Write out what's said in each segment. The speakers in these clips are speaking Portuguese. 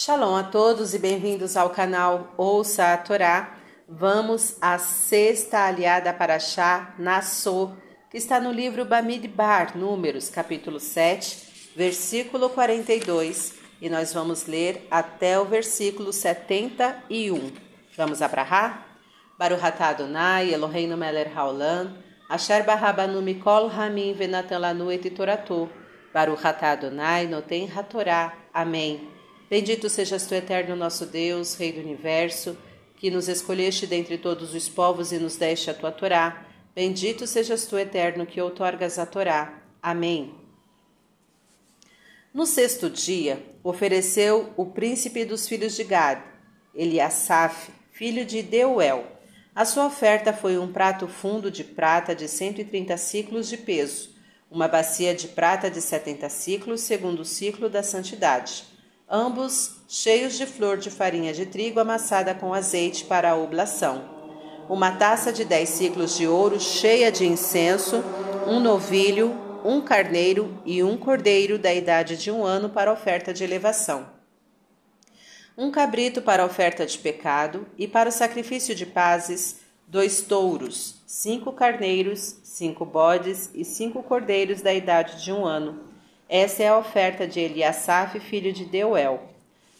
Shalom a todos e bem-vindos ao canal Ouça a Torá. Vamos à sexta aliada para Chá, Nassô, que está no livro Bamidbar, Números, capítulo 7, versículo 42, e nós vamos ler até o versículo 71. Vamos abrahar? Baruch atah Adonai, Eloheinu melech haolam, asher barabanu mikol ramin venatan lanu et toratu, Baruch atah Adonai, noten hatorá. Amém. Bendito sejas tu, eterno nosso Deus, Rei do universo, que nos escolheste dentre todos os povos e nos deste a tua Torá. Bendito sejas tu, eterno, que outorgas a Torá. Amém. No sexto dia, ofereceu o príncipe dos filhos de Gad, Eliasaf, filho de Deuel. A sua oferta foi um prato fundo de prata de 130 ciclos de peso, uma bacia de prata de 70 ciclos, segundo o ciclo da santidade ambos cheios de flor de farinha de trigo amassada com azeite para a oblação. Uma taça de dez ciclos de ouro cheia de incenso, um novilho, um carneiro e um cordeiro da idade de um ano para oferta de elevação. Um cabrito para oferta de pecado e para o sacrifício de pazes, dois touros, cinco carneiros, cinco bodes e cinco cordeiros da idade de um ano essa é a oferta de Eliasaf, filho de Deuel.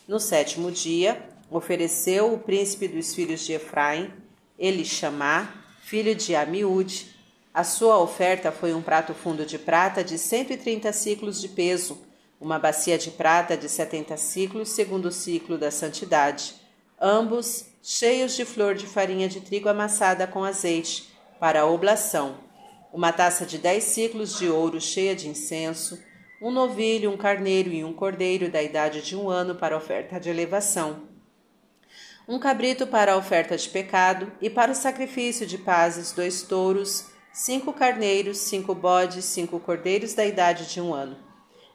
No sétimo dia, ofereceu o príncipe dos filhos de Efraim, Elishamá, filho de Amiúde. A sua oferta foi um prato fundo de prata de 130 ciclos de peso, uma bacia de prata de 70 ciclos, segundo o ciclo da santidade, ambos cheios de flor de farinha de trigo amassada com azeite, para a oblação, uma taça de 10 ciclos de ouro cheia de incenso, um novilho, um carneiro e um cordeiro da idade de um ano para oferta de elevação, um cabrito para a oferta de pecado e para o sacrifício de pazes, dois touros, cinco carneiros, cinco bodes, cinco cordeiros da idade de um ano.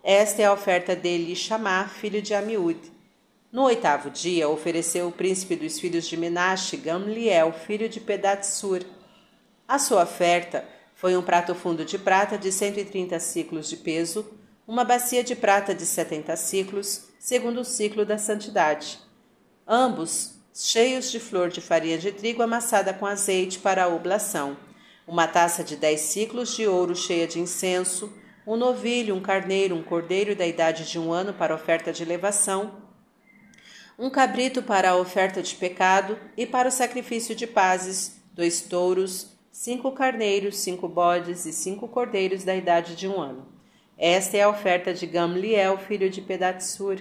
Esta é a oferta dele Chamar, filho de Amiúde. No oitavo dia, ofereceu o príncipe dos filhos de Menashe, Gamliel, filho de Pedatsur. A sua oferta foi um prato fundo de prata de 130 ciclos de peso, uma bacia de prata de setenta ciclos, segundo o ciclo da santidade. Ambos cheios de flor de farinha de trigo amassada com azeite para a oblação, uma taça de dez ciclos de ouro cheia de incenso, um novilho, um carneiro, um cordeiro da idade de um ano para oferta de elevação, um cabrito para a oferta de pecado e para o sacrifício de pazes, dois touros, cinco carneiros, cinco bodes e cinco cordeiros da idade de um ano. Esta é a oferta de Gamliel, filho de Pedatsur.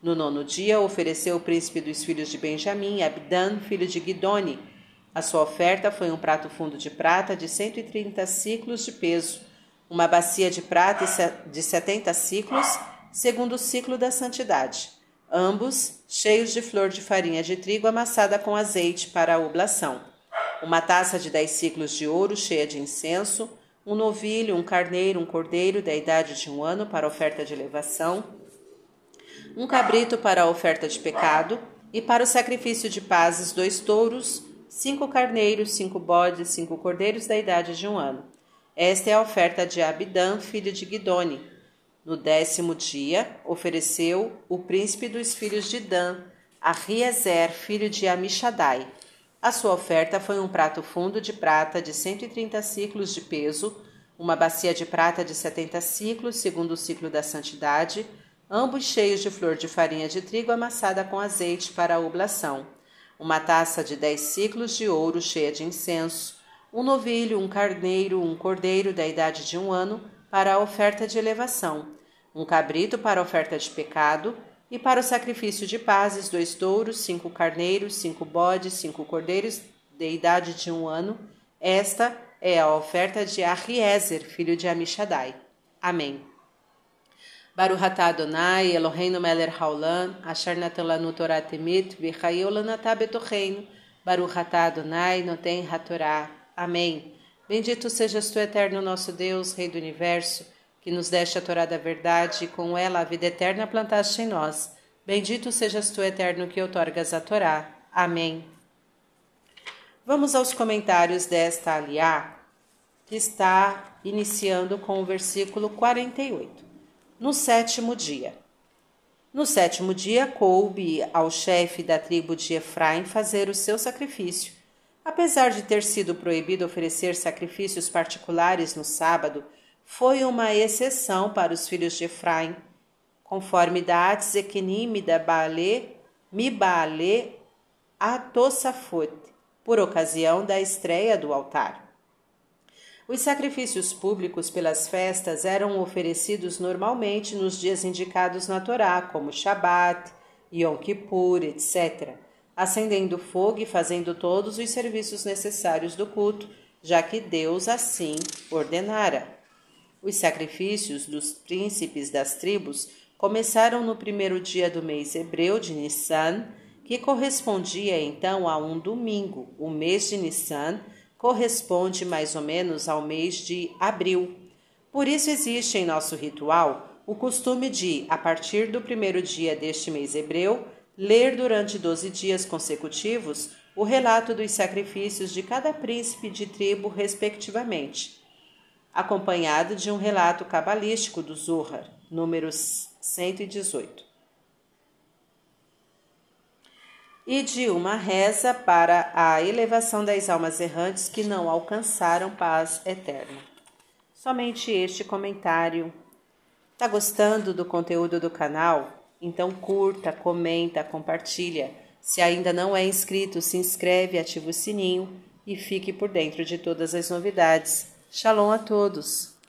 No nono dia, ofereceu o príncipe dos filhos de Benjamim, Abdan, filho de Guidoni. A sua oferta foi um prato fundo de prata de 130 ciclos de peso, uma bacia de prata de 70 ciclos, segundo o ciclo da santidade, ambos cheios de flor de farinha de trigo amassada com azeite para a oblação, uma taça de 10 ciclos de ouro cheia de incenso, um novilho, um carneiro, um cordeiro da idade de um ano para oferta de elevação, um cabrito para a oferta de pecado, e para o sacrifício de pazes, dois touros, cinco carneiros, cinco bodes, cinco cordeiros da idade de um ano. Esta é a oferta de Abidã, filho de Guidoni. No décimo dia, ofereceu o príncipe dos filhos de Dan, Riezer, filho de Amishadai. A sua oferta foi um prato fundo de prata de 130 ciclos de peso, uma bacia de prata de 70 ciclos, segundo o ciclo da santidade, ambos cheios de flor de farinha de trigo amassada com azeite para a oblação, uma taça de 10 ciclos de ouro cheia de incenso, um novilho, um carneiro, um cordeiro da idade de um ano para a oferta de elevação, um cabrito para a oferta de pecado, e para o sacrifício de pazes, dois touros, cinco carneiros, cinco bodes, cinco cordeiros de idade de um ano. Esta é a oferta de Arriezer, filho de Amishadai. Amém. Baruch atah Adonai, Eloheinu melech haolam, asher natan lanu Torah temit, v'chayeu lanatah betocheinu. Adonai, noten hatorá. Amém. Bendito sejas tu, eterno nosso Deus, Rei do Universo, que nos deste a Torá da verdade e com ela a vida eterna plantaste em nós. Bendito sejas tu, eterno, que outorgas a Torá. Amém. Vamos aos comentários desta aliá, que está iniciando com o versículo 48. No sétimo dia. No sétimo dia, coube ao chefe da tribo de Efraim fazer o seu sacrifício. Apesar de ter sido proibido oferecer sacrifícios particulares no sábado, foi uma exceção para os filhos de Efraim, conforme Dates Equenime da Baale, Mibaale, Atossafot, por ocasião da estreia do altar. Os sacrifícios públicos pelas festas eram oferecidos normalmente nos dias indicados na Torá, como Shabat, Yom Kippur, etc., acendendo fogo e fazendo todos os serviços necessários do culto, já que Deus assim ordenara. Os sacrifícios dos príncipes das tribos começaram no primeiro dia do mês hebreu de Nissan, que correspondia então a um domingo. O mês de Nissan corresponde mais ou menos ao mês de abril. Por isso existe em nosso ritual o costume de, a partir do primeiro dia deste mês hebreu, ler durante doze dias consecutivos o relato dos sacrifícios de cada príncipe de tribo, respectivamente, acompanhado de um relato cabalístico do Zohar, números 118 e de uma reza para a elevação das almas errantes que não alcançaram paz eterna. Somente este comentário. Tá gostando do conteúdo do canal? Então curta, comenta, compartilha. Se ainda não é inscrito, se inscreve, ativa o sininho e fique por dentro de todas as novidades. Shalom a todos!